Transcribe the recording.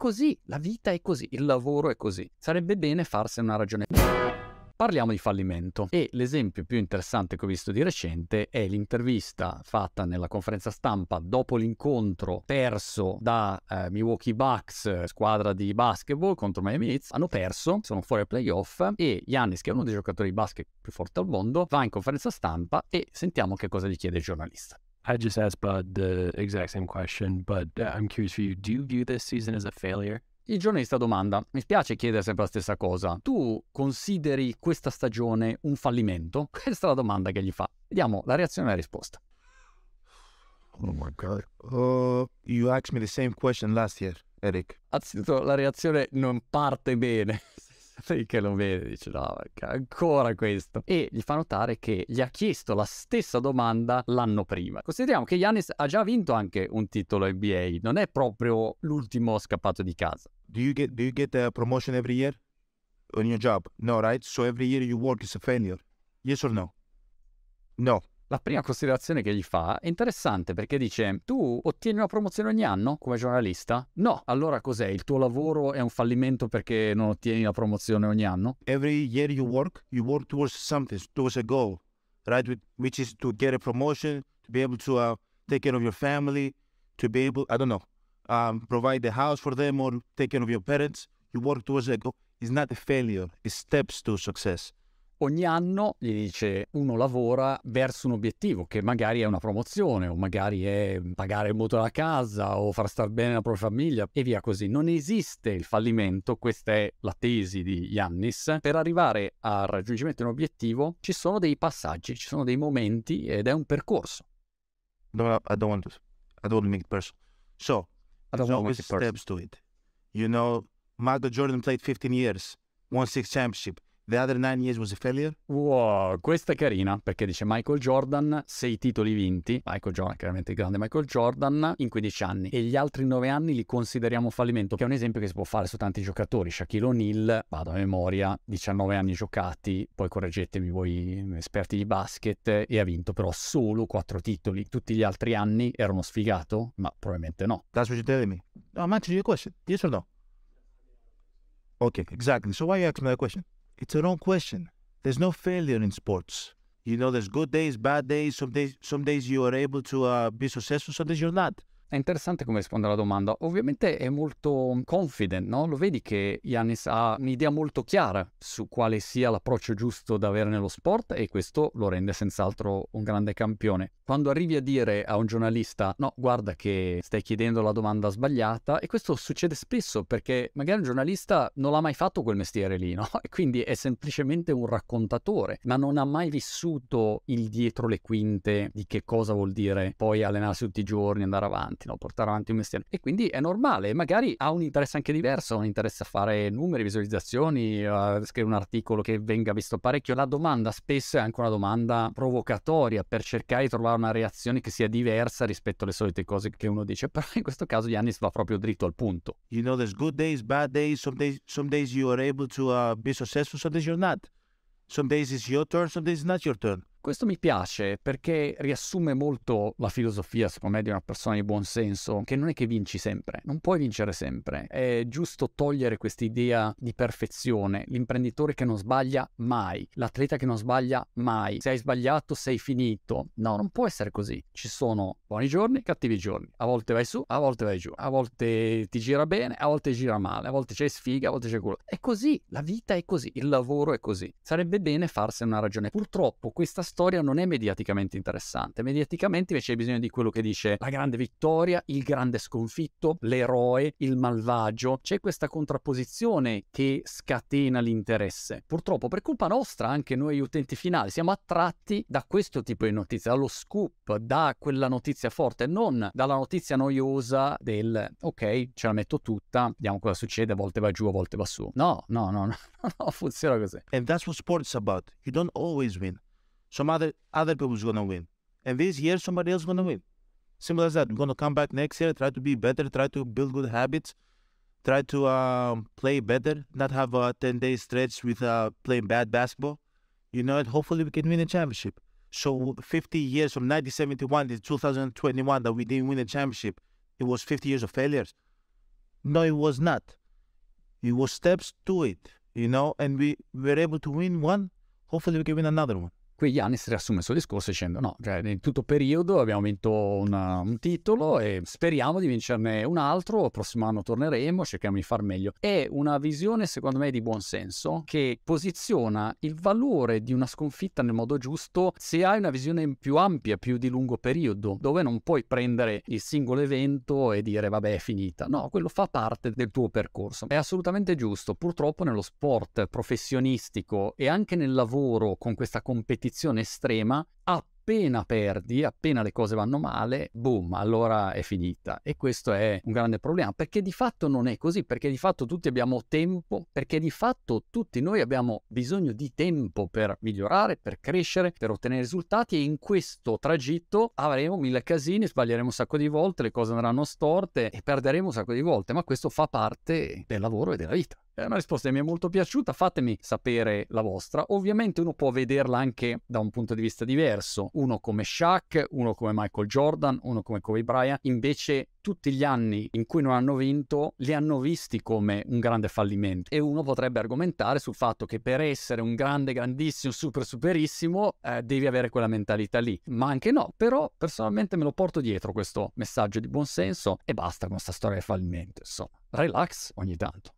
così, la vita è così, il lavoro è così. Sarebbe bene farsene una ragione. Parliamo di fallimento e l'esempio più interessante che ho visto di recente è l'intervista fatta nella conferenza stampa dopo l'incontro perso da eh, Milwaukee Bucks, squadra di basketball contro Miami Heat. Hanno perso, sono fuori ai playoff e Giannis, che è uno dei giocatori di basket più forti al mondo, va in conferenza stampa e sentiamo che cosa gli chiede il giornalista. I just asked Bud the exact same question, but uh, I'm curious for you. Do you view this season as a failure? Il giornalista domanda, mi spiace chiedere sempre la stessa cosa, tu consideri questa stagione un fallimento? Questa è la domanda che gli fa. Vediamo la reazione e la risposta. Oh my god. Uh, you asked me the same question last year, Eric. Anzitutto la reazione non parte bene. Che lo vede dice no, ancora questo. E gli fa notare che gli ha chiesto la stessa domanda l'anno prima. Consideriamo che Giannis ha già vinto anche un titolo NBA, non è proprio l'ultimo scappato di casa. Do you get do you get a promotion every year on your job? No, right? So every year you work is a failure. Yes or no? No. La prima considerazione che gli fa è interessante perché dice tu ottieni una promozione ogni anno come giornalista? No, allora cos'è? Il tuo lavoro è un fallimento perché non ottieni la promozione ogni anno? Every year you work, you work towards something, towards a goal, right? Which is to get a promotion, to be able to uh, take care of your family, to be able, I don't know, um, provide the house for them or take care of your parents. You work towards a goal. It's not a failure, it's steps to success ogni anno gli dice uno lavora verso un obiettivo che magari è una promozione o magari è pagare il mutuo della casa o far star bene la propria famiglia e via così. Non esiste il fallimento, questa è la tesi di Yannis. Per arrivare al raggiungimento di un obiettivo ci sono dei passaggi, ci sono dei momenti ed è un percorso. No, I don't want to, I don't want to make it personal. So, I don't there's always steps to it. You know, Michael Jordan played 15 years, won six championships. The other nine years was a failure? Wow, questa è carina perché dice Michael Jordan, sei titoli vinti. Michael Jordan, chiaramente il grande Michael Jordan, in 15 anni. E gli altri 9 anni li consideriamo fallimento, che è un esempio che si può fare su tanti giocatori. Shaquille O'Neal, vado a memoria, 19 anni giocati, poi correggetemi voi esperti di basket, e ha vinto però solo 4 titoli. Tutti gli altri anni erano sfigato? Ma probabilmente no. That's what you're telling me. No, I'm answering your question. Yes or no? Okay, exactly. So why are you asking me that question? It's a wrong question. There's no failure in sports. You know, there's good days, bad days. Some days, some days you are able to uh, be successful, some days you're not. È interessante come risponde alla domanda. Ovviamente è molto confident, no? Lo vedi che Yannis ha un'idea molto chiara su quale sia l'approccio giusto da avere nello sport e questo lo rende senz'altro un grande campione. Quando arrivi a dire a un giornalista no, guarda che stai chiedendo la domanda sbagliata e questo succede spesso perché magari un giornalista non l'ha mai fatto quel mestiere lì, no? E quindi è semplicemente un raccontatore, ma non ha mai vissuto il dietro le quinte di che cosa vuol dire poi allenarsi tutti i giorni, andare avanti avanti, no? portare avanti un mestiere. E quindi è normale, magari ha un interesse anche diverso, un interesse a fare numeri, visualizzazioni, a scrivere un articolo che venga visto parecchio. La domanda spesso è anche una domanda provocatoria per cercare di trovare una reazione che sia diversa rispetto alle solite cose che uno dice, però in questo caso Yannis va proprio dritto al punto. You know, there's good days, bad days, some days, some days you are able to uh, be successful, some days you're not. Some days it's your turn, some days it's not your turn. Questo mi piace perché riassume molto la filosofia, secondo me, di una persona di buon senso, che non è che vinci sempre, non puoi vincere sempre. È giusto togliere questa idea di perfezione, l'imprenditore che non sbaglia mai, l'atleta che non sbaglia mai. Se hai sbagliato sei finito. No, non può essere così. Ci sono buoni giorni, cattivi giorni. A volte vai su, a volte vai giù. A volte ti gira bene, a volte gira male, a volte c'è sfiga, a volte c'è culo. È così, la vita è così, il lavoro è così. Sarebbe bene farsene una ragione. Purtroppo questa storia non è mediaticamente interessante. Mediaticamente invece hai bisogno di quello che dice la grande vittoria, il grande sconfitto, l'eroe, il malvagio. C'è questa contrapposizione che scatena l'interesse. Purtroppo per colpa nostra, anche noi utenti finali, siamo attratti da questo tipo di notizia, dallo scoop, da quella notizia forte, non dalla notizia noiosa del ok, ce la metto tutta, vediamo cosa succede, a volte va giù, a volte va su. No, no, no, no, no funziona così. And that's what sports about. You don't always win. Some other other people's gonna win. And this year somebody else is gonna win. Simple as that. We're gonna come back next year, try to be better, try to build good habits, try to um, play better, not have a ten day stretch with uh, playing bad basketball. You know, and hopefully we can win a championship. So 50 years from 1971 to 2021 that we didn't win a championship, it was 50 years of failures. No, it was not. It was steps to it, you know, and we were able to win one. Hopefully, we can win another one. Qui Giannis riassume il suo discorso dicendo no, cioè in tutto periodo abbiamo vinto una, un titolo e speriamo di vincerne un altro, il prossimo anno torneremo, cerchiamo di far meglio. È una visione secondo me di buon senso che posiziona il valore di una sconfitta nel modo giusto se hai una visione più ampia, più di lungo periodo, dove non puoi prendere il singolo evento e dire vabbè è finita. No, quello fa parte del tuo percorso. È assolutamente giusto. Purtroppo nello sport professionistico e anche nel lavoro con questa competizione competizione estrema, appena perdi, appena le cose vanno male, boom, allora è finita. E questo è un grande problema, perché di fatto non è così, perché di fatto tutti abbiamo tempo, perché di fatto tutti noi abbiamo bisogno di tempo per migliorare, per crescere, per ottenere risultati e in questo tragitto avremo mille casini, sbaglieremo un sacco di volte, le cose andranno storte e perderemo un sacco di volte, ma questo fa parte del lavoro e della vita. È una risposta che mi è molto piaciuta, fatemi sapere la vostra. Ovviamente uno può vederla anche da un punto di vista diverso, uno come Shaq, uno come Michael Jordan, uno come Kobe Bryant, invece tutti gli anni in cui non hanno vinto li hanno visti come un grande fallimento e uno potrebbe argomentare sul fatto che per essere un grande, grandissimo, super, superissimo eh, devi avere quella mentalità lì, ma anche no, però personalmente me lo porto dietro questo messaggio di buonsenso e basta con questa storia di fallimento, insomma, relax ogni tanto.